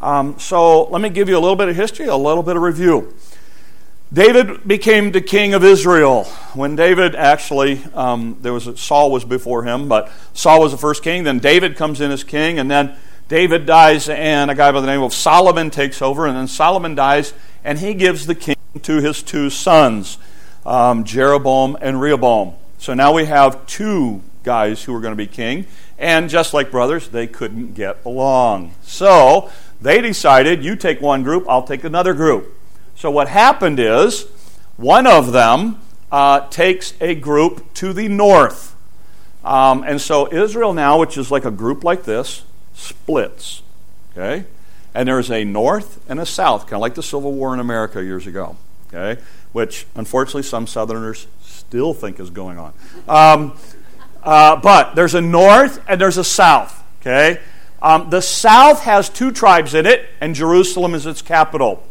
Um, so let me give you a little bit of history, a little bit of review. David became the king of Israel. When David actually, um, there was a, Saul was before him, but Saul was the first king. Then David comes in as king, and then David dies, and a guy by the name of Solomon takes over, and then Solomon dies, and he gives the king to his two sons, um, Jeroboam and Rehoboam. So now we have two guys who are going to be king, and just like brothers, they couldn't get along. So they decided, you take one group, I'll take another group. So what happened is, one of them uh, takes a group to the north. Um, and so Israel now, which is like a group like this, splits. Okay? And there's a north and a south, kind of like the Civil War in America years ago. Okay? Which, unfortunately, some Southerners still think is going on. Um, uh, but there's a north and there's a south. Okay? Um, the south has two tribes in it, and Jerusalem is its capital.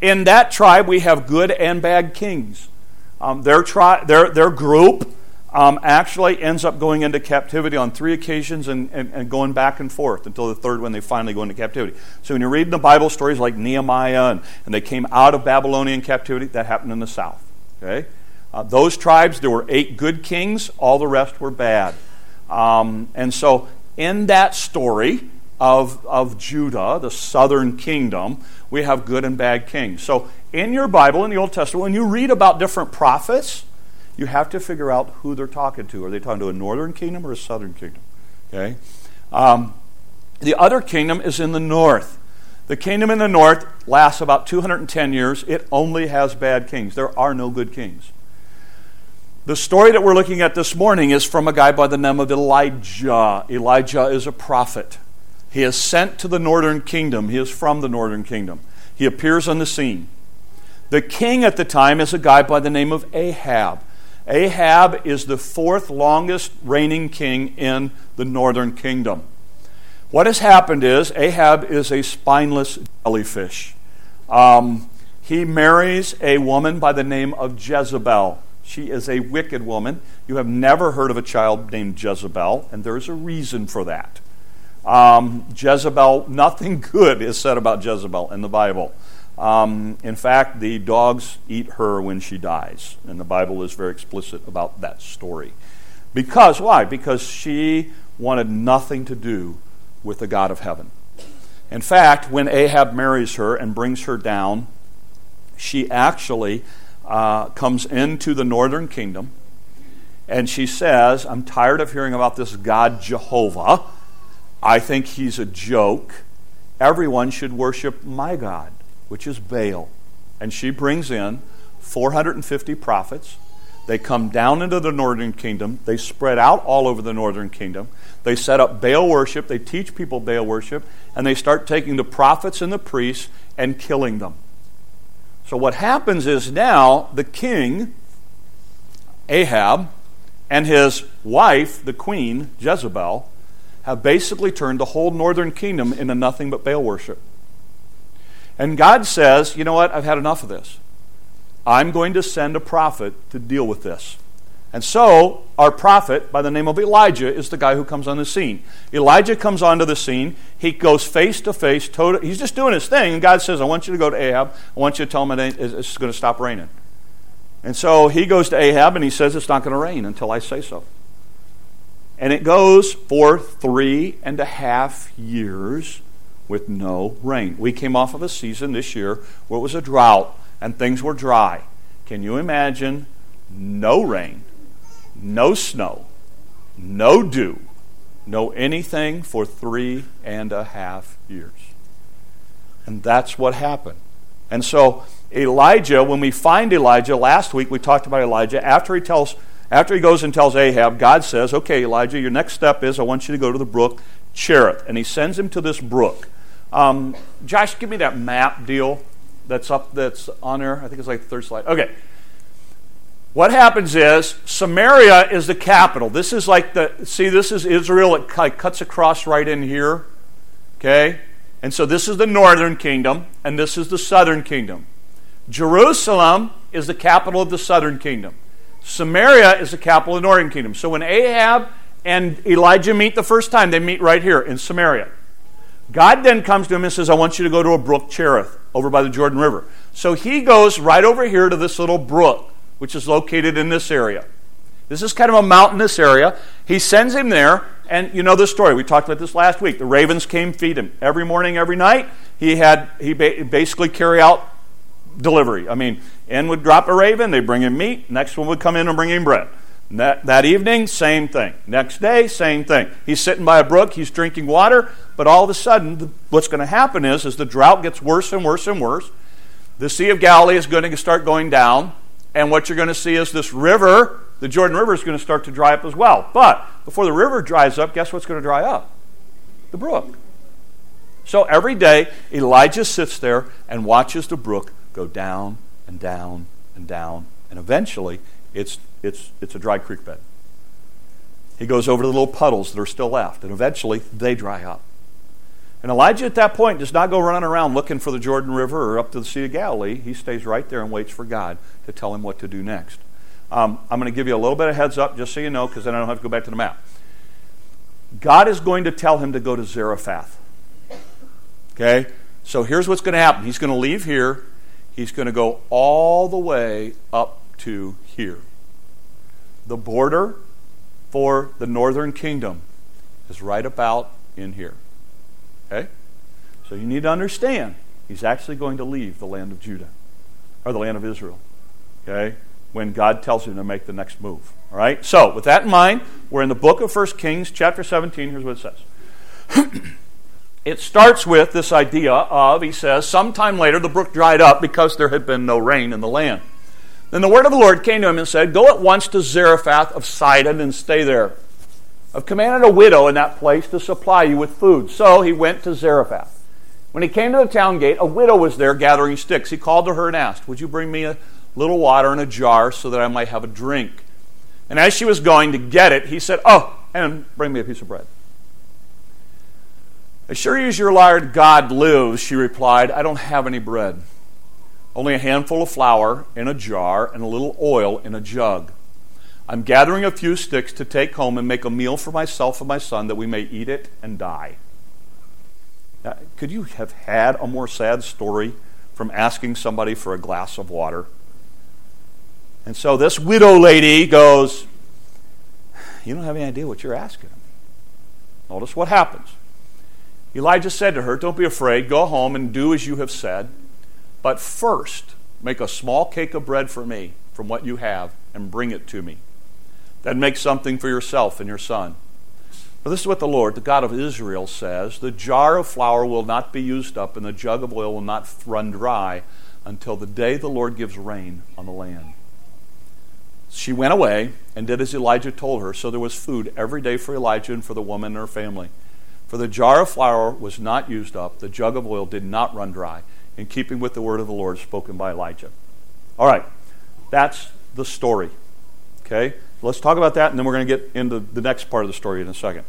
In that tribe, we have good and bad kings. Um, their, tri- their, their group um, actually ends up going into captivity on three occasions and, and, and, going back and forth until the third when they finally go into captivity. So when you read the Bible stories like Nehemiah and, and they came out of Babylonian captivity, that happened in the south. Okay? Uh, those tribes, there were eight good kings, all the rest were bad. Um, and so in that story of, of Judah, the southern kingdom, we have good and bad kings. So in your Bible, in the Old Testament, when you read about different prophets, you have to figure out who they're talking to. Are they talking to a northern kingdom or a southern kingdom? Okay. Um, the other kingdom is in the north. The kingdom in the north lasts about 210 years. It only has bad kings. There are no good kings. The story that we're looking at this morning is from a guy by the name of Elijah. Elijah is a prophet. He is sent to the northern kingdom. He is from the northern kingdom. He appears on the scene. The king at the time is a guy by the name of Ahab. Ahab is the fourth longest reigning king in the northern kingdom. What has happened is Ahab is a spineless jellyfish. Um, he marries a woman by the name of Jezebel. She is a wicked woman. You have never heard of a child named Jezebel, and there's a reason for that. Um, Jezebel, nothing good is said about Jezebel in the Bible. Um, in fact, the dogs eat her when she dies, and the Bible is very explicit about that story. Because, why? Because she wanted nothing to do with the God of heaven. In fact, when Ahab marries her and brings her down, she actually uh, comes into the northern kingdom and she says, I'm tired of hearing about this God Jehovah I think he's a joke. Everyone should worship my God, which is Baal. And she brings in 450 prophets. They come down into the northern kingdom. They spread out all over the northern kingdom. They set up Baal worship. They teach people Baal worship. And they start taking the prophets and the priests and killing them. So what happens is now the king, Ahab, and his wife, the queen, Jezebel, have basically turned the whole northern kingdom into nothing but Baal worship. And God says, you know what? I've had enough of this. I'm going to send a prophet to deal with this. And so, our prophet, by the name of Elijah, is the guy who comes on the scene. Elijah comes onto the scene. He goes face to face. He's just doing his thing. And God says, I want you to go to Ahab. I want you to tell him it's going to stop raining. And so he goes to Ahab and he says, It's not going to rain until I say so. And it goes for three and a half years with no rain. We came off of a season this year where it was a drought and things were dry. Can you imagine no rain, no snow, no dew, no anything for three and a half years? And that's what happened. And so, Elijah, when we find Elijah, last week we talked about Elijah, after he tells after he goes and tells Ahab, God says, Okay, Elijah, your next step is I want you to go to the brook Cherith. And he sends him to this brook. Um, Josh, give me that map deal that's up that's on there. I think it's like the third slide. Okay. What happens is Samaria is the capital. This is like the see, this is Israel. It cuts across right in here. Okay? And so this is the northern kingdom, and this is the southern kingdom. Jerusalem is the capital of the southern kingdom. Samaria is the capital of the northern kingdom. So when Ahab and Elijah meet the first time, they meet right here in Samaria. God then comes to him and says, I want you to go to a brook Cherith over by the Jordan River. So he goes right over here to this little brook, which is located in this area. This is kind of a mountainous area. He sends him there, and you know the story. We talked about this last week. The ravens came feed him every morning, every night. He had he basically carry out delivery. I mean, in would drop a raven, they bring him meat. Next one would come in and bring him bread. That, that evening, same thing. Next day, same thing. He's sitting by a brook, he's drinking water, but all of a sudden, the, what's going to happen is, as the drought gets worse and worse and worse, the Sea of Galilee is going to start going down, and what you're going to see is this river, the Jordan River, is going to start to dry up as well. But before the river dries up, guess what's going to dry up? The brook. So every day, Elijah sits there and watches the brook go down and down and down, and eventually it's, it's, it's a dry creek bed. He goes over to the little puddles that are still left, and eventually they dry up. And Elijah at that point does not go running around looking for the Jordan River or up to the Sea of Galilee. He stays right there and waits for God to tell him what to do next. Um, I'm going to give you a little bit of heads up just so you know, because then I don't have to go back to the map. God is going to tell him to go to Zarephath. Okay? So here's what's going to happen. He's going to leave here. He's going to go all the way up to here. The border for the northern kingdom is right about in here. Okay? So you need to understand, he's actually going to leave the land of Judah, or the land of Israel. Okay? When God tells him to make the next move. All right? So, with that in mind, we're in the book of 1 Kings, chapter 17. Here's what it says. it starts with this idea of, he says, sometime later the brook dried up because there had been no rain in the land. Then the word of the Lord came to him and said, Go at once to Zarephath of Sidon and stay there. I've commanded a widow in that place to supply you with food. So he went to Zarephath. When he came to the town gate, a widow was there gathering sticks. He called to her and asked, Would you bring me a little water in a jar so that I might have a drink? And as she was going to get it, he said, Oh, and bring me a piece of bread. As sure as your Lord God lives, she replied, I don't have any bread only a handful of flour in a jar and a little oil in a jug. I'm gathering a few sticks to take home and make a meal for myself and my son that we may eat it and die. Now, could you have had a more sad story from asking somebody for a glass of water? And so this widow lady goes, You don't have any idea what you're asking. of me. Notice what happens. Elijah said to her, Don't be afraid. Go home and do as you have said. But first, make a small cake of bread for me from what you have and bring it to me. Then make something for yourself and your son. But this is what the Lord, the God of Israel, says The jar of flour will not be used up, and the jug of oil will not run dry until the day the Lord gives rain on the land. She went away and did as Elijah told her, so there was food every day for Elijah and for the woman and her family. For the jar of flour was not used up, the jug of oil did not run dry in keeping with the word of the Lord spoken by Elijah. All right, that's the story. Okay, let's talk about that, and then we're going to get into the next part of the story in a second.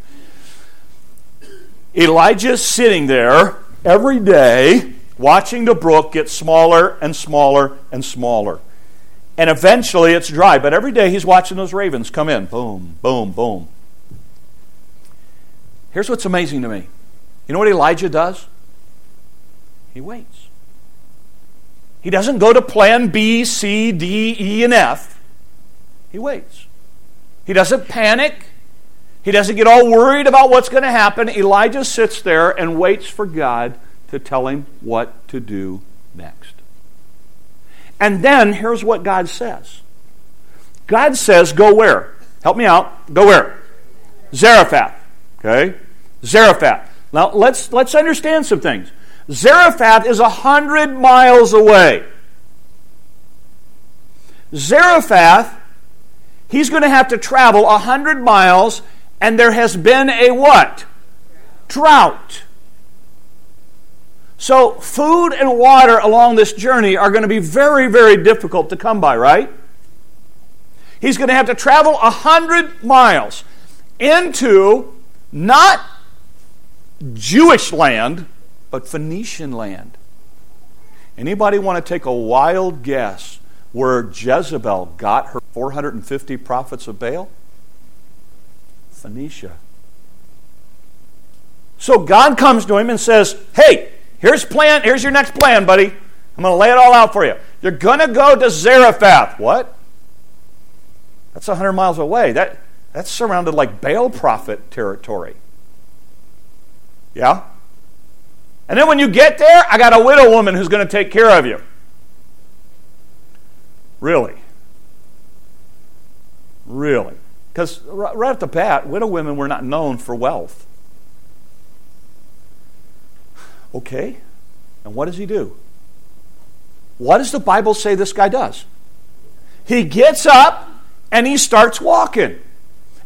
Elijah's sitting there every day watching the brook get smaller and smaller and smaller. And eventually it's dry, but every day he's watching those ravens come in. Boom, boom, boom. Here's what's amazing to me. You know what Elijah does? He waits. He doesn't go to plan B, C, D, E, and F. He waits. He doesn't panic. He doesn't get all worried about what's going to happen. Elijah sits there and waits for God to tell him what to do next. And then here's what God says God says, Go where? Help me out. Go where? Zarephath. Okay? Zarephath. Now let's let's understand some things. Zarephath is a hundred miles away. Zarephath, he's going to have to travel a hundred miles, and there has been a what? Drought. So, food and water along this journey are going to be very, very difficult to come by, right? He's going to have to travel a hundred miles into not Jewish land, but Phoenician land. Anybody want to take a wild guess where Jezebel got her 450 prophets of Baal? Phoenicia. So God comes to him and says, Hey, here's plan, here's your next plan, buddy. I'm going to lay it all out for you. You're going to go to Zarephath. What? That's 100 miles away. That, that's surrounded like Baal prophet territory. Yeah? And then when you get there, I got a widow woman who's going to take care of you. Really? Really? Because right off the bat, widow women were not known for wealth. Okay, and what does he do? What does the Bible say this guy does? He gets up and he starts walking.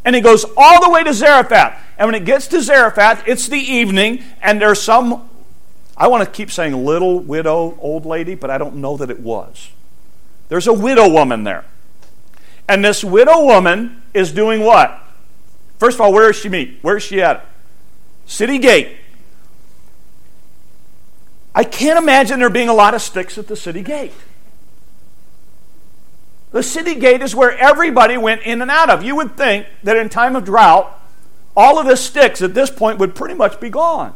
And he goes all the way to Zarephath. And when it gets to Zarephath, it's the evening, and there's some, I want to keep saying little widow, old lady, but I don't know that it was. There's a widow woman there. And this widow woman is doing what? First of all, where is she meet? Where is she at? City gate. I can't imagine there being a lot of sticks at the city gate. The city gate is where everybody went in and out of. You would think that in time of drought, all of the sticks at this point would pretty much be gone.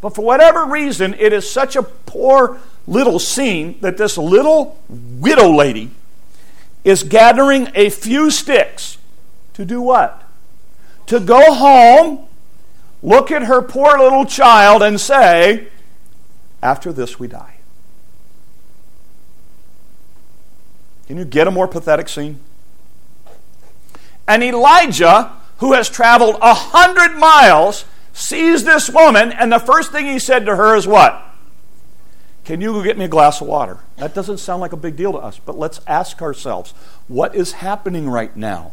But for whatever reason, it is such a poor little scene that this little widow lady is gathering a few sticks to do what? To go home, look at her poor little child, and say, after this, we die. Can you get a more pathetic scene? And Elijah, who has traveled a hundred miles, sees this woman, and the first thing he said to her is what? Can you go get me a glass of water? That doesn't sound like a big deal to us, but let's ask ourselves what is happening right now?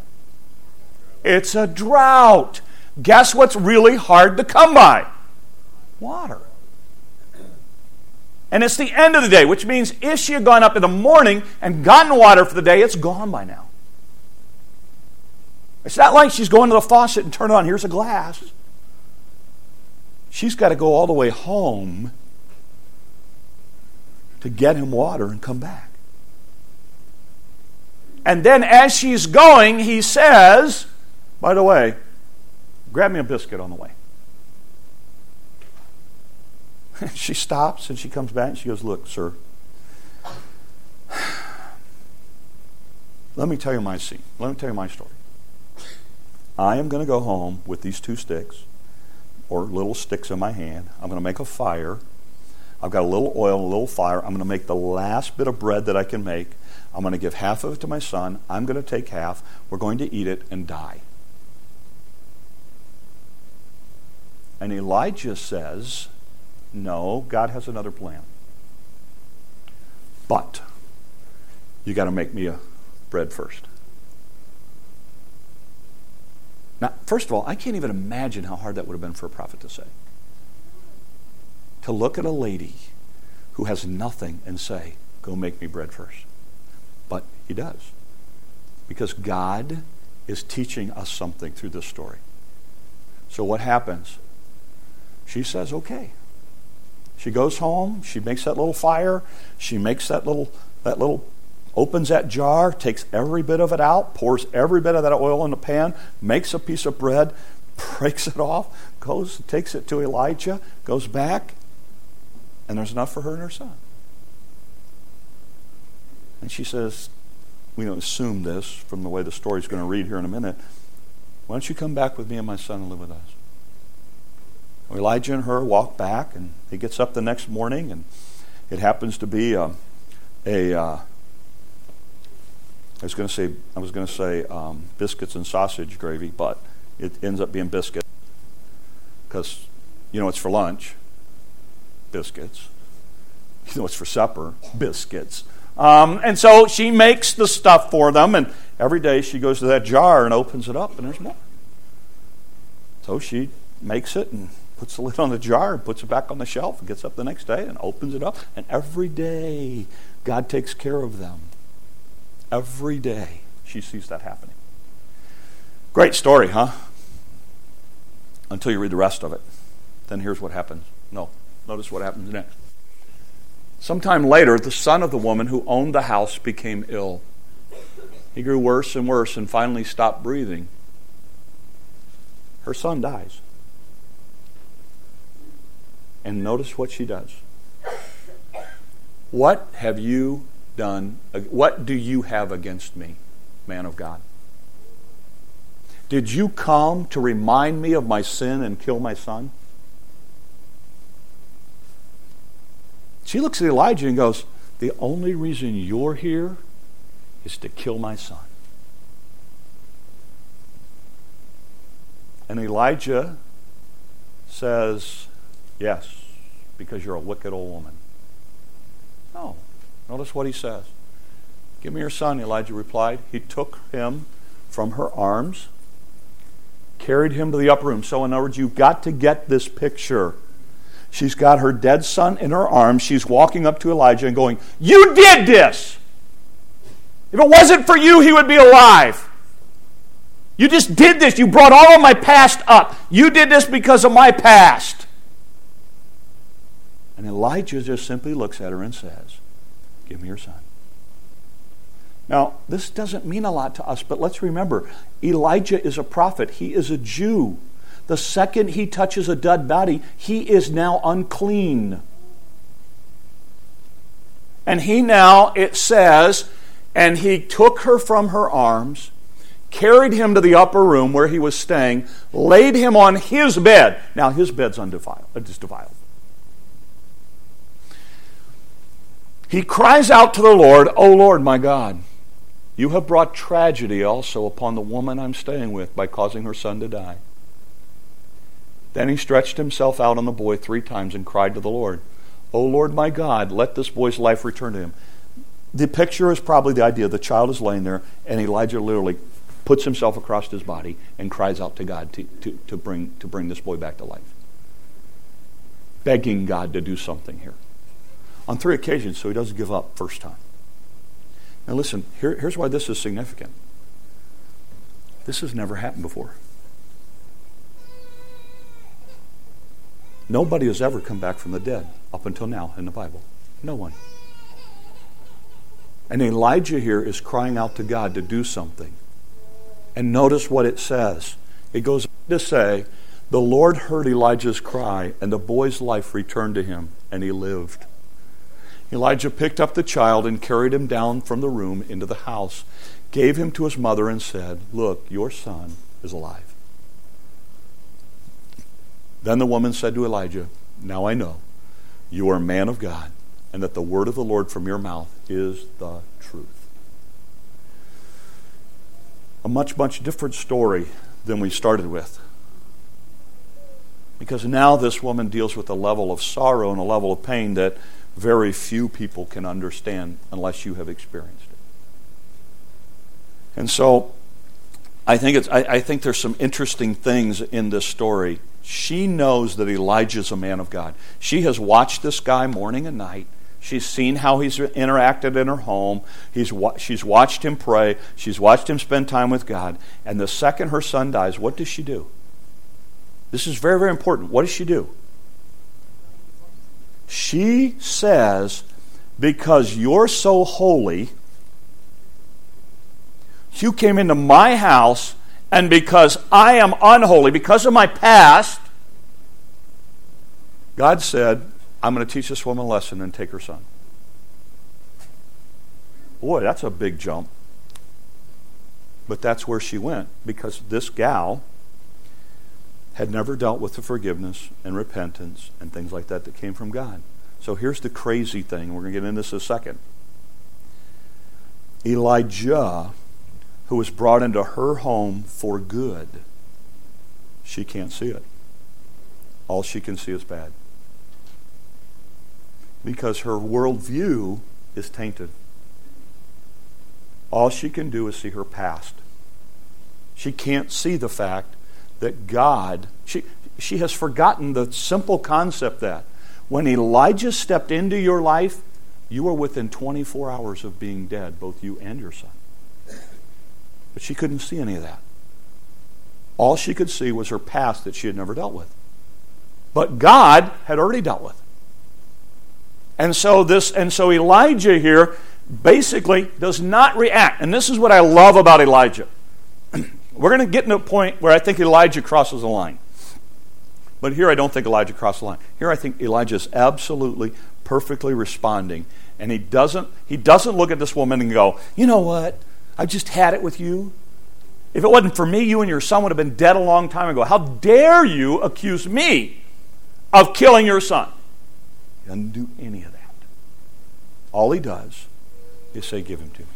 It's a drought. Guess what's really hard to come by? Water. And it's the end of the day, which means if she had gone up in the morning and gotten water for the day, it's gone by now. It's not like she's going to the faucet and turn on. Here's a glass. She's got to go all the way home to get him water and come back. And then as she's going, he says, by the way, grab me a biscuit on the way. she stops and she comes back and she goes, Look, sir, let me tell you my scene. Let me tell you my story. I am going to go home with these two sticks, or little sticks in my hand. I'm going to make a fire. I've got a little oil, a little fire. I'm going to make the last bit of bread that I can make. I'm going to give half of it to my son. I'm going to take half. We're going to eat it and die. And Elijah says, no, God has another plan. But you got to make me a bread first. Now, first of all, I can't even imagine how hard that would have been for a prophet to say. To look at a lady who has nothing and say, Go make me bread first. But he does. Because God is teaching us something through this story. So what happens? She says, Okay, she goes home, she makes that little fire, she makes that little that little opens that jar, takes every bit of it out, pours every bit of that oil in the pan, makes a piece of bread, breaks it off, goes, takes it to Elijah, goes back, and there's enough for her and her son. And she says, We don't assume this from the way the story's going to read here in a minute. Why don't you come back with me and my son and live with us? Elijah and her walk back, and he gets up the next morning, and it happens to be a, a uh, I was going to say I was going to say um, biscuits and sausage gravy, but it ends up being biscuit because you know it's for lunch, biscuits. You know it's for supper, biscuits. Um, and so she makes the stuff for them, and every day she goes to that jar and opens it up, and there's more. So she makes it and puts the lid on the jar and puts it back on the shelf and gets up the next day and opens it up. And every day, God takes care of them. Every day, she sees that happening. Great story, huh? Until you read the rest of it. Then here's what happens. No, notice what happens next. Sometime later, the son of the woman who owned the house became ill. He grew worse and worse and finally stopped breathing. Her son dies. And notice what she does. What have you done? What do you have against me, man of God? Did you come to remind me of my sin and kill my son? She looks at Elijah and goes, The only reason you're here is to kill my son. And Elijah says, Yes, because you're a wicked old woman. No. Notice what he says. Give me your son, Elijah replied. He took him from her arms, carried him to the upper room. So, in other words, you've got to get this picture. She's got her dead son in her arms. She's walking up to Elijah and going, You did this! If it wasn't for you, he would be alive. You just did this. You brought all of my past up. You did this because of my past. And Elijah just simply looks at her and says, Give me your son. Now, this doesn't mean a lot to us, but let's remember Elijah is a prophet, he is a Jew. The second he touches a dead body, he is now unclean. And he now, it says, and he took her from her arms, carried him to the upper room where he was staying, laid him on his bed. Now, his bed's undefiled, uh, it's defiled. He cries out to the Lord, O Lord, my God, you have brought tragedy also upon the woman I'm staying with by causing her son to die. Then he stretched himself out on the boy three times and cried to the Lord, O Lord my God, let this boy's life return to him. The picture is probably the idea the child is laying there, and Elijah literally puts himself across his body and cries out to God to, to, to, bring, to bring this boy back to life. Begging God to do something here. On three occasions, so he doesn't give up first time. Now listen, here, here's why this is significant. This has never happened before. Nobody has ever come back from the dead up until now in the Bible. No one. And Elijah here is crying out to God to do something. And notice what it says. It goes to say, The Lord heard Elijah's cry, and the boy's life returned to him, and he lived. Elijah picked up the child and carried him down from the room into the house, gave him to his mother, and said, Look, your son is alive. Then the woman said to Elijah, Now I know you are a man of God, and that the word of the Lord from your mouth is the truth. A much, much different story than we started with. Because now this woman deals with a level of sorrow and a level of pain that very few people can understand unless you have experienced it. And so I think, it's, I, I think there's some interesting things in this story. She knows that Elijah is a man of God. She has watched this guy morning and night. She's seen how he's interacted in her home. He's, she's watched him pray. She's watched him spend time with God. And the second her son dies, what does she do? This is very, very important. What does she do? She says, Because you're so holy, you came into my house, and because I am unholy, because of my past, God said, I'm going to teach this woman a lesson and take her son. Boy, that's a big jump. But that's where she went because this gal had never dealt with the forgiveness and repentance and things like that that came from God. So here's the crazy thing. We're going to get into this in a second. Elijah, who was brought into her home for good, she can't see it. All she can see is bad. Because her worldview is tainted. All she can do is see her past. She can't see the fact that God, she, she has forgotten the simple concept that when Elijah stepped into your life, you were within 24 hours of being dead, both you and your son. But she couldn't see any of that. All she could see was her past that she had never dealt with. But God had already dealt with. And so this and so Elijah here basically does not react. And this is what I love about Elijah. We're going to get to a point where I think Elijah crosses the line. But here I don't think Elijah crossed the line. Here I think Elijah is absolutely, perfectly responding. And he doesn't, he doesn't look at this woman and go, you know what? I just had it with you. If it wasn't for me, you and your son would have been dead a long time ago. How dare you accuse me of killing your son? He doesn't do any of that. All he does is say, Give him to me.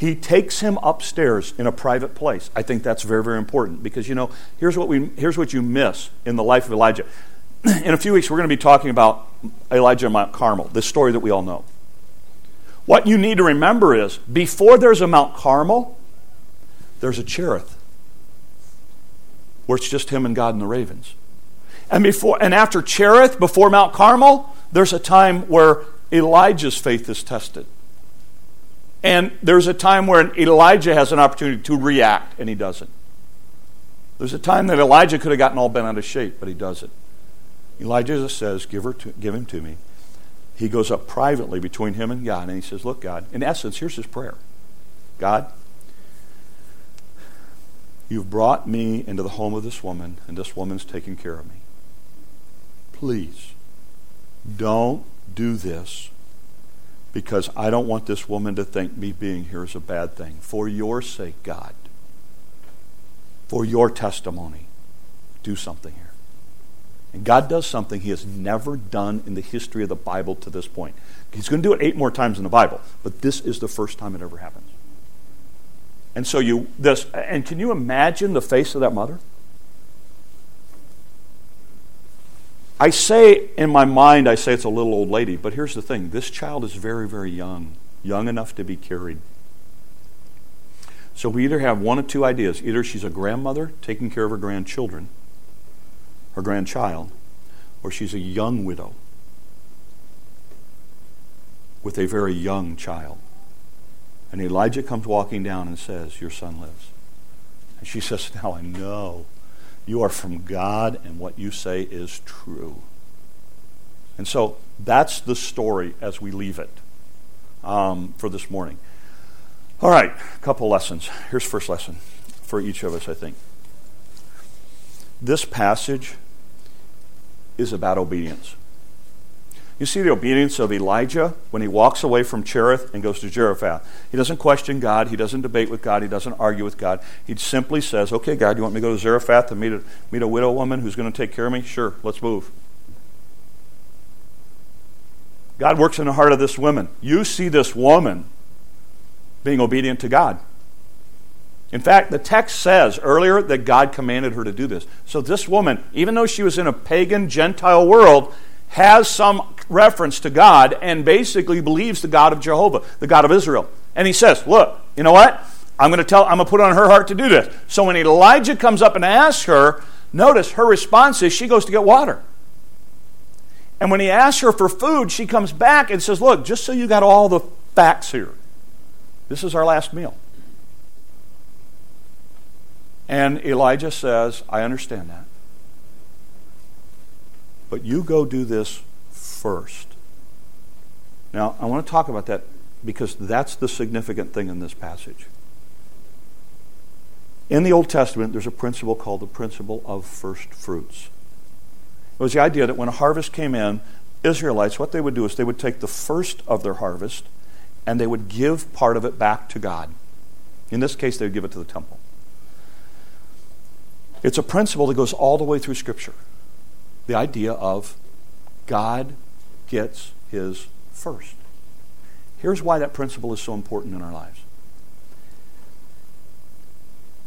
He takes him upstairs in a private place. I think that's very, very important because, you know, here's what, we, here's what you miss in the life of Elijah. In a few weeks, we're going to be talking about Elijah and Mount Carmel, this story that we all know. What you need to remember is before there's a Mount Carmel, there's a Cherith, where it's just him and God and the ravens. And before and after Cherith, before Mount Carmel, there's a time where Elijah's faith is tested. And there's a time where Elijah has an opportunity to react, and he doesn't. There's a time that Elijah could have gotten all bent out of shape, but he doesn't. Elijah says, give, her to, give him to me. He goes up privately between him and God, and he says, Look, God, in essence, here's his prayer God, you've brought me into the home of this woman, and this woman's taking care of me. Please, don't do this because I don't want this woman to think me being here is a bad thing. For your sake, God, for your testimony, do something here. And God does something he has never done in the history of the Bible to this point. He's going to do it eight more times in the Bible, but this is the first time it ever happens. And so you this and can you imagine the face of that mother? I say in my mind, I say it's a little old lady, but here's the thing this child is very, very young, young enough to be carried. So we either have one of two ideas either she's a grandmother taking care of her grandchildren, her grandchild, or she's a young widow with a very young child. And Elijah comes walking down and says, Your son lives. And she says, Now I know. You are from God, and what you say is true. And so that's the story as we leave it um, for this morning. All right, a couple lessons. Here's first lesson for each of us, I think. This passage is about obedience. You see the obedience of Elijah when he walks away from Cherith and goes to Zarephath. He doesn't question God. He doesn't debate with God. He doesn't argue with God. He simply says, Okay, God, you want me to go to Zarephath and meet a, meet a widow woman who's going to take care of me? Sure, let's move. God works in the heart of this woman. You see this woman being obedient to God. In fact, the text says earlier that God commanded her to do this. So this woman, even though she was in a pagan Gentile world, has some reference to God and basically believes the God of Jehovah, the God of Israel. And he says, Look, you know what? I'm going to tell, I'm going to put on her heart to do this. So when Elijah comes up and asks her, notice her response is she goes to get water. And when he asks her for food, she comes back and says, Look, just so you got all the facts here, this is our last meal. And Elijah says, I understand that. But you go do this first. Now, I want to talk about that because that's the significant thing in this passage. In the Old Testament, there's a principle called the principle of first fruits. It was the idea that when a harvest came in, Israelites, what they would do is they would take the first of their harvest and they would give part of it back to God. In this case, they would give it to the temple. It's a principle that goes all the way through Scripture the idea of God gets his first. Here's why that principle is so important in our lives.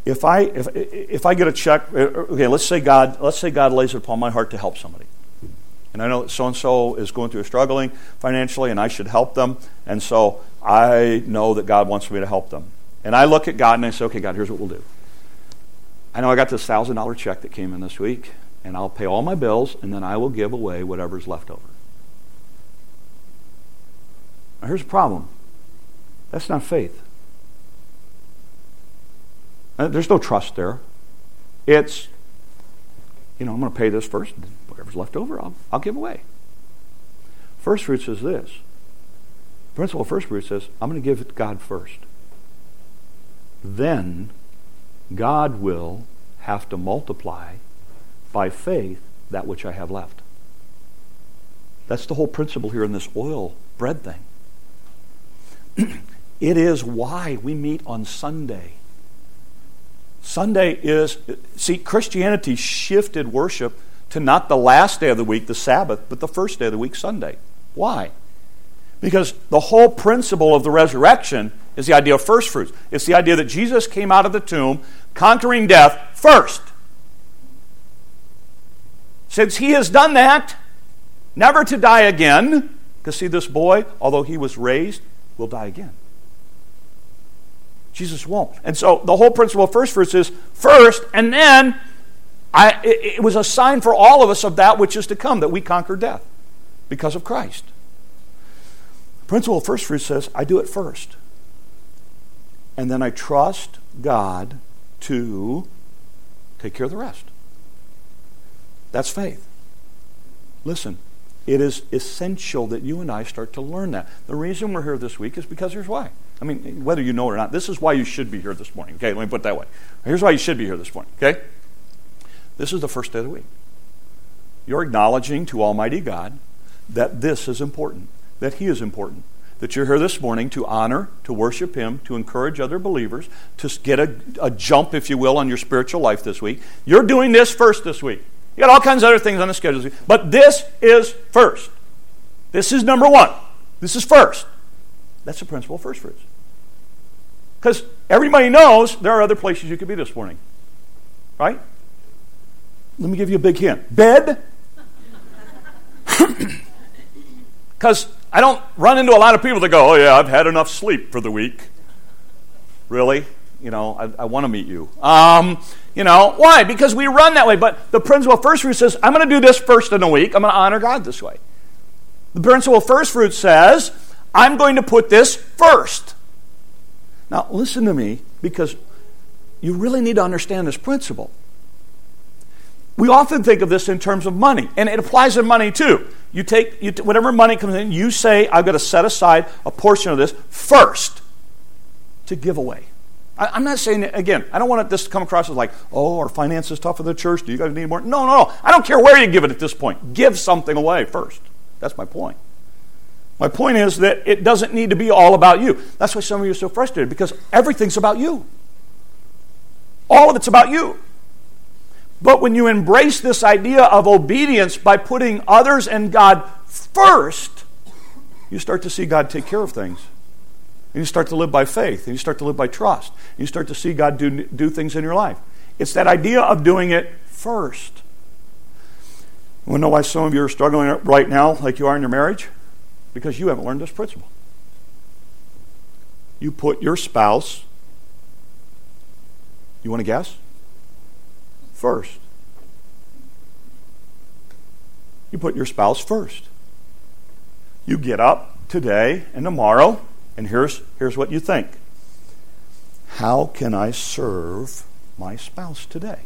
If I if if I get a check, okay, let's say God let's say God lays it upon my heart to help somebody, and I know that so and so is going through a struggling financially, and I should help them, and so I know that God wants me to help them, and I look at God and I say, okay, God, here's what we'll do. I know I got this thousand dollar check that came in this week and I'll pay all my bills, and then I will give away whatever's left over. Now, here's the problem that's not faith. Uh, there's no trust there. It's, you know, I'm going to pay this first, whatever's left over, I'll, I'll give away. First fruits is this. Principle of first fruits says, I'm going to give it to God first. Then God will have to multiply by faith that which I have left. That's the whole principle here in this oil bread thing. it is why we meet on Sunday. Sunday is, see, Christianity shifted worship to not the last day of the week, the Sabbath, but the first day of the week, Sunday. Why? Because the whole principle of the resurrection is the idea of first fruits. It's the idea that Jesus came out of the tomb conquering death first. Since he has done that, never to die again, because see, this boy, although he was raised, will die again. Jesus won't. And so the whole principle of first fruits is first, and then I, it, it was a sign for all of us of that which is to come, that we conquer death because of Christ. The principle of first fruits says, I do it first. And then I trust God to take care of the rest. That's faith. Listen, it is essential that you and I start to learn that. The reason we're here this week is because here's why. I mean, whether you know it or not, this is why you should be here this morning. Okay, let me put it that way. Here's why you should be here this morning. Okay? This is the first day of the week. You're acknowledging to Almighty God that this is important, that He is important, that you're here this morning to honor, to worship Him, to encourage other believers, to get a, a jump, if you will, on your spiritual life this week. You're doing this first this week. You got all kinds of other things on the schedule, but this is first. This is number one. This is first. That's the principle of first fruits. Because everybody knows there are other places you could be this morning. Right? Let me give you a big hint bed. Because I don't run into a lot of people that go, oh, yeah, I've had enough sleep for the week. Really? You know, I, I want to meet you. Um, you know, why? Because we run that way. But the principle of first fruit says, I'm going to do this first in a week. I'm going to honor God this way. The principle of first fruit says, I'm going to put this first. Now, listen to me, because you really need to understand this principle. We often think of this in terms of money, and it applies in money too. You take you, whatever money comes in, you say, I've got to set aside a portion of this first to give away. I, am not saying, again, I don't want this to come across as like, oh, our finances tough for the church. Do you guys need more? No, no, no. I don't care where you give it at this point. Give something away first. That's my point. My point is that it doesn't need to be all about you. That's why some of you are so frustrated because everything's about you. All of it's about you. But when you embrace this idea of obedience by putting others and God first, you start to see God take care of things. And you start to live by faith, and you start to live by trust. And you start to see God do, do things in your life. It's that idea of doing it first. To know why some of you are struggling right now, like you are in your marriage? Because you haven't learned this principle. You put your spouse, you want to guess? First. You put your spouse first. You get up today and tomorrow, and here's, here's what you think How can I serve my spouse today?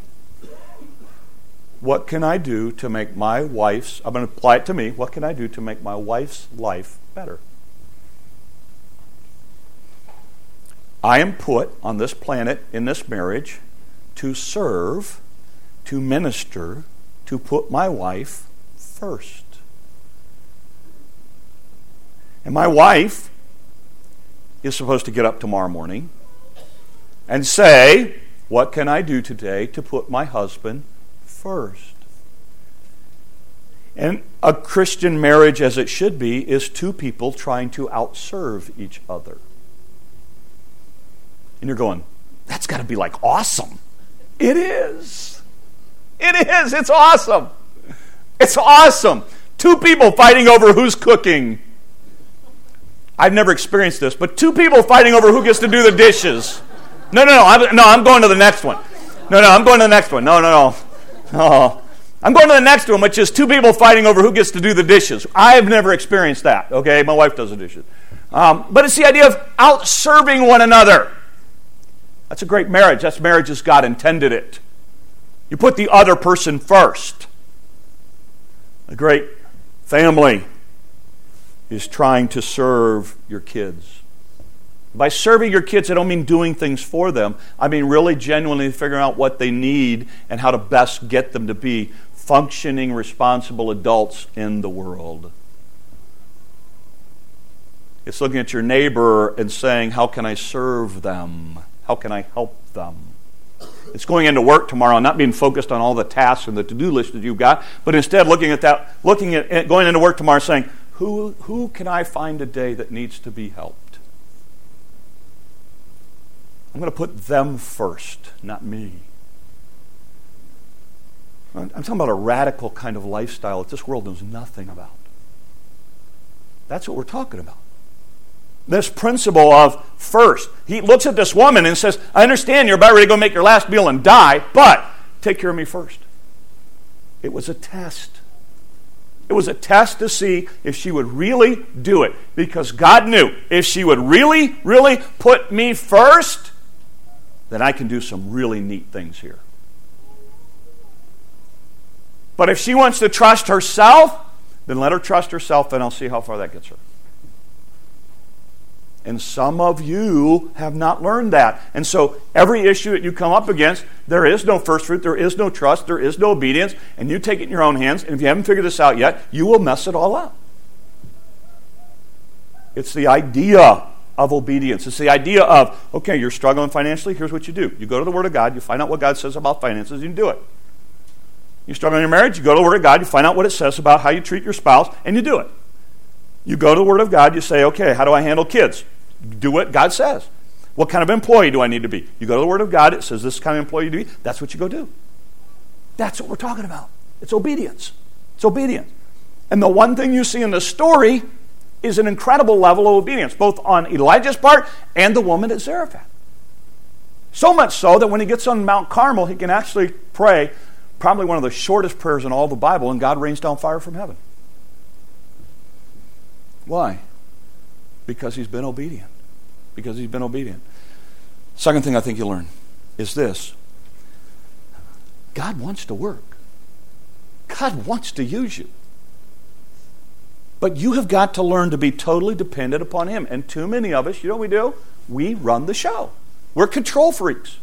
What can I do to make my wife's, I'm going to apply it to me, what can I do to make my wife's life better? I am put on this planet, in this marriage, to serve, to minister, to put my wife first. And my wife is supposed to get up tomorrow morning and say, What can I do today to put my husband first. And a Christian marriage, as it should be, is two people trying to outserve each other. And you're going, that's got to be like awesome. It is. It is. It's awesome. It's awesome. Two people fighting over who's cooking. I've never experienced this, but two people fighting over who gets to do the dishes. No, no, no. I'm, no, I'm going to the next one. No, no, I'm going to the next one. No, no, no. Oh, I'm going to the next one, which is two people fighting over who gets to do the dishes. I've never experienced that. Okay, my wife does the dishes. Um, but it's the idea of out serving one another. That's a great marriage. That's marriage as God intended it. You put the other person first. A great family is trying to serve your kids. By serving your kids, I don't mean doing things for them. I mean really genuinely figuring out what they need and how to best get them to be functioning, responsible adults in the world. It's looking at your neighbor and saying, How can I serve them? How can I help them? It's going into work tomorrow, and not being focused on all the tasks and the to-do list that you've got, but instead looking at that, looking at going into work tomorrow, saying, "Who who can I find today that needs to be helped?" I'm going to put them first, not me. I'm talking about a radical kind of lifestyle that this world knows nothing about. That's what we're talking about this principle of first. He looks at this woman and says, I understand you're about ready to go make your last meal and die, but take care of me first. It was a test. It was a test to see if she would really do it because God knew if she would really, really put me first, then I can do some really neat things here. But if she wants to trust herself, then let her trust herself and I'll see how far that gets her. And some of you have not learned that. And so every issue that you come up against, there is no first fruit, there is no trust, there is no obedience, and you take it in your own hands. And if you haven't figured this out yet, you will mess it all up. It's the idea of obedience. It's the idea of, okay, you're struggling financially, here's what you do. You go to the Word of God, you find out what God says about finances, you do it. You struggle in your marriage, you go to the Word of God, you find out what it says about how you treat your spouse, and you do it. You go to the Word of God, you say, okay, how do I handle kids? Do what God says. What kind of employee do I need to be? You go to the Word of God, it says this kind of employee to be. That's what you go do. That's what we're talking about. It's obedience. It's obedience. And the one thing you see in the story is an incredible level of obedience, both on Elijah's part and the woman at Zarephath. So much so that when he gets on Mount Carmel, he can actually pray probably one of the shortest prayers in all the Bible, and God rains down fire from heaven. Why? Because he's been obedient. Because he's been obedient. Second thing I think you learn is this God wants to work, God wants to use you. But you have got to learn to be totally dependent upon Him. And too many of us, you know what we do? We run the show. We're control freaks.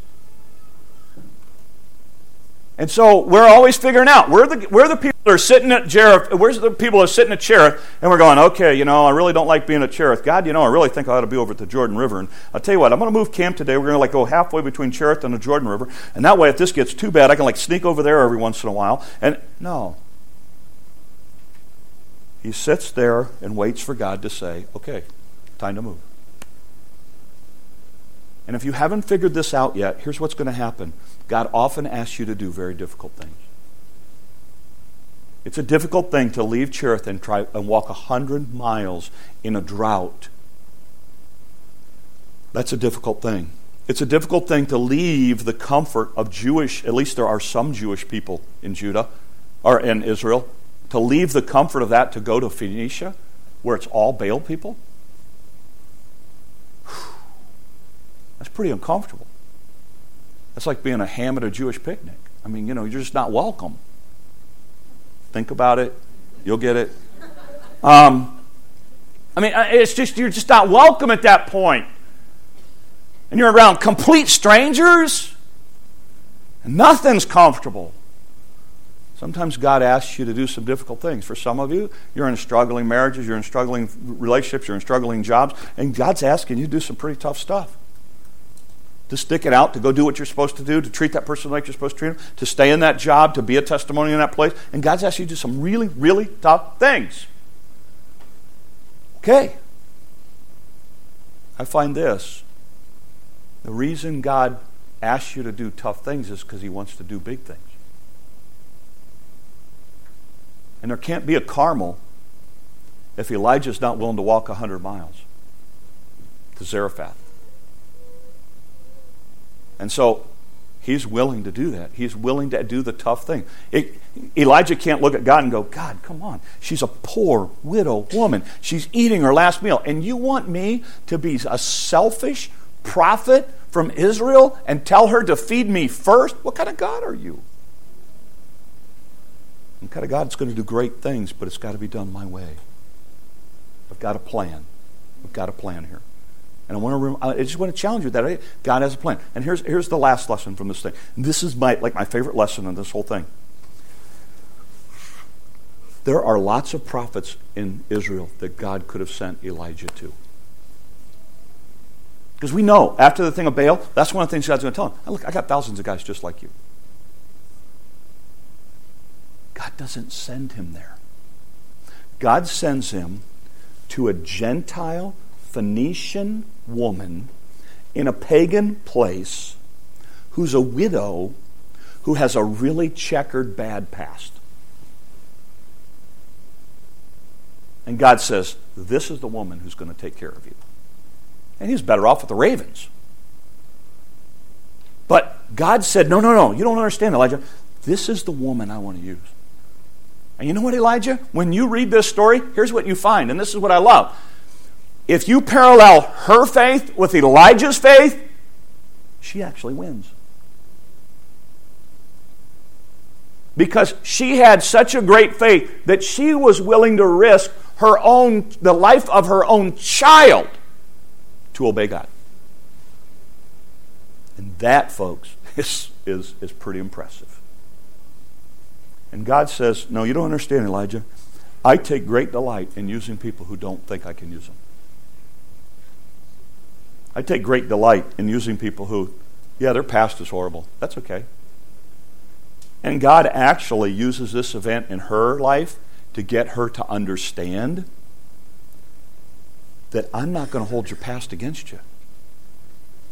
And so we're always figuring out we're the, we're the people are sitting at Cherith, where's the people that are sitting at Cherith, and we're going, okay, you know, I really don't like being at Cherith. God, you know, I really think I ought to be over at the Jordan River. And I'll tell you what, I'm going to move camp today. We're going to like go halfway between Cherith and the Jordan River. And that way, if this gets too bad, I can like sneak over there every once in a while. And no. He sits there and waits for God to say, okay, time to move. And if you haven't figured this out yet, here's what's going to happen God often asks you to do very difficult things. It's a difficult thing to leave Cherith and try and walk a hundred miles in a drought. That's a difficult thing. It's a difficult thing to leave the comfort of Jewish, at least there are some Jewish people in Judah or in Israel, to leave the comfort of that to go to Phoenicia, where it's all Baal people. That's pretty uncomfortable. That's like being a ham at a Jewish picnic. I mean, you know, you're just not welcome. Think about it. You'll get it. Um, I mean, it's just, you're just not welcome at that point. And you're around complete strangers, and nothing's comfortable. Sometimes God asks you to do some difficult things. For some of you, you're in struggling marriages, you're in struggling relationships, you're in struggling jobs, and God's asking you to do some pretty tough stuff to stick it out, to go do what you're supposed to do, to treat that person like you're supposed to treat them, to stay in that job, to be a testimony in that place. And God's asked you to do some really, really tough things. Okay. I find this the reason God asks you to do tough things is because He wants to do big things. And there can't be a Carmel if Elijah's not willing to walk 100 miles to Zarephath. And so he's willing to do that. He's willing to do the tough thing. It, Elijah can't look at God and go, God, come on. She's a poor widow woman. She's eating her last meal. And you want me to be a selfish prophet from Israel and tell her to feed me first? What kind of God are you? What kind of God that's going to do great things, but it's got to be done my way. I've got a plan. I've got a plan here. And I want to, I just want to challenge you that God has a plan. And here's, here's the last lesson from this thing. This is my, like my favorite lesson in this whole thing. There are lots of prophets in Israel that God could have sent Elijah to. Because we know after the thing of Baal, that's one of the things God's going to tell him. Look, I got thousands of guys just like you. God doesn't send him there. God sends him to a Gentile Phoenician woman in a pagan place who's a widow who has a really checkered bad past. And God says, This is the woman who's going to take care of you. And he's better off with the ravens. But God said, No, no, no, you don't understand, Elijah. This is the woman I want to use. And you know what, Elijah? When you read this story, here's what you find, and this is what I love. If you parallel her faith with Elijah's faith, she actually wins. Because she had such a great faith that she was willing to risk her own the life of her own child to obey God. And that, folks, is, is, is pretty impressive. And God says, No, you don't understand, Elijah. I take great delight in using people who don't think I can use them. I take great delight in using people who, yeah, their past is horrible. That's okay. And God actually uses this event in her life to get her to understand that I'm not going to hold your past against you.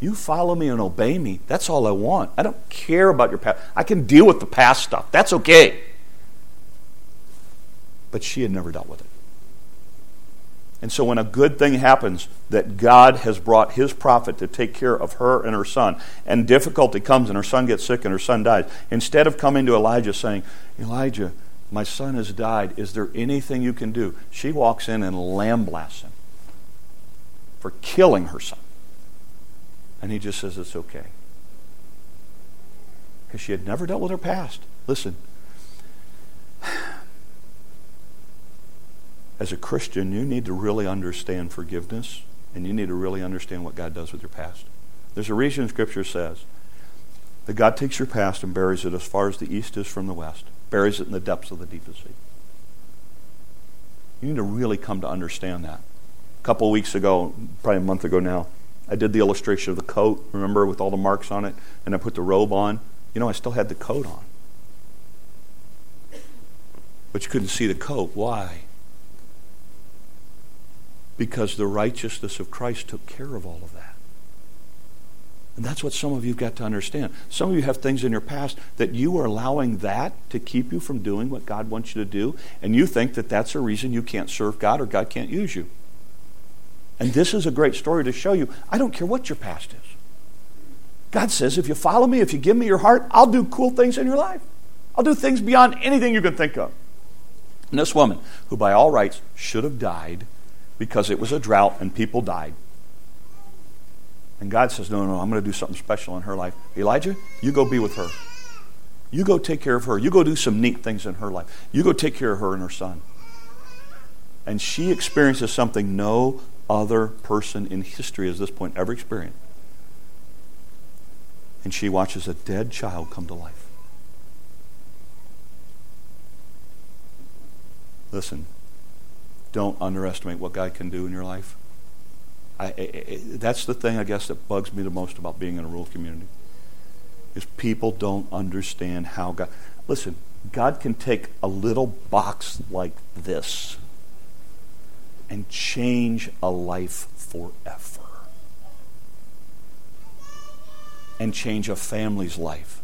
You follow me and obey me. That's all I want. I don't care about your past. I can deal with the past stuff. That's okay. But she had never dealt with it. And so when a good thing happens that God has brought his prophet to take care of her and her son, and difficulty comes and her son gets sick and her son dies, instead of coming to Elijah saying, Elijah, my son has died. Is there anything you can do? She walks in and lamblasts him for killing her son. And he just says it's okay. Because she had never dealt with her past. Listen, as a Christian, you need to really understand forgiveness and you need to really understand what God does with your past. There's a reason Scripture says that God takes your past and buries it as far as the east is from the west, buries it in the depths of the deepest sea. You need to really come to understand that. A couple weeks ago, probably a month ago now, I did the illustration of the coat, remember, with all the marks on it, and I put the robe on. You know, I still had the coat on. But you couldn't see the coat. Why? Because the righteousness of Christ took care of all of that. And that's what some of you have got to understand. Some of you have things in your past that you are allowing that to keep you from doing what God wants you to do, and you think that that's a reason you can't serve God or God can't use you. And this is a great story to show you I don't care what your past is. God says, if you follow me, if you give me your heart, I'll do cool things in your life. I'll do things beyond anything you can think of. And this woman, who by all rights should have died, because it was a drought and people died. And God says, No, no, I'm going to do something special in her life. Elijah, you go be with her. You go take care of her. You go do some neat things in her life. You go take care of her and her son. And she experiences something no other person in history at this point ever experienced. And she watches a dead child come to life. Listen, don't underestimate what God can do in your life. I, I, I, that's the thing, I guess, that bugs me the most about being in a rural community. Is people don't understand how God. Listen, God can take a little box like this and change a life forever. And change a family's life.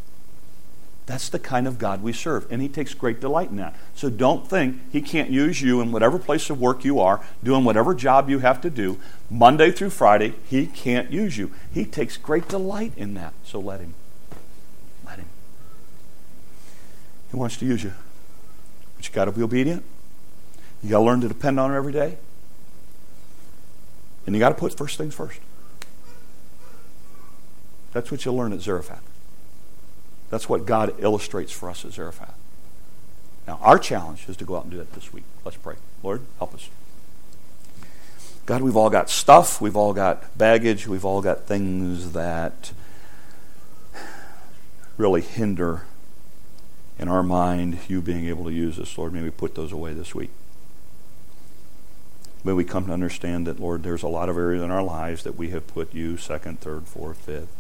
That's the kind of God we serve, and He takes great delight in that. So don't think He can't use you in whatever place of work you are, doing whatever job you have to do, Monday through Friday. He can't use you. He takes great delight in that. So let Him. Let Him. He wants to use you. But you got to be obedient. You got to learn to depend on Him every day. And you got to put first things first. That's what you'll learn at Zarephath. That's what God illustrates for us at Zarephath. Now, our challenge is to go out and do that this week. Let's pray. Lord, help us. God, we've all got stuff, we've all got baggage, we've all got things that really hinder in our mind you being able to use us, Lord. May we put those away this week. May we come to understand that, Lord, there's a lot of areas in our lives that we have put you second, third, fourth, fifth.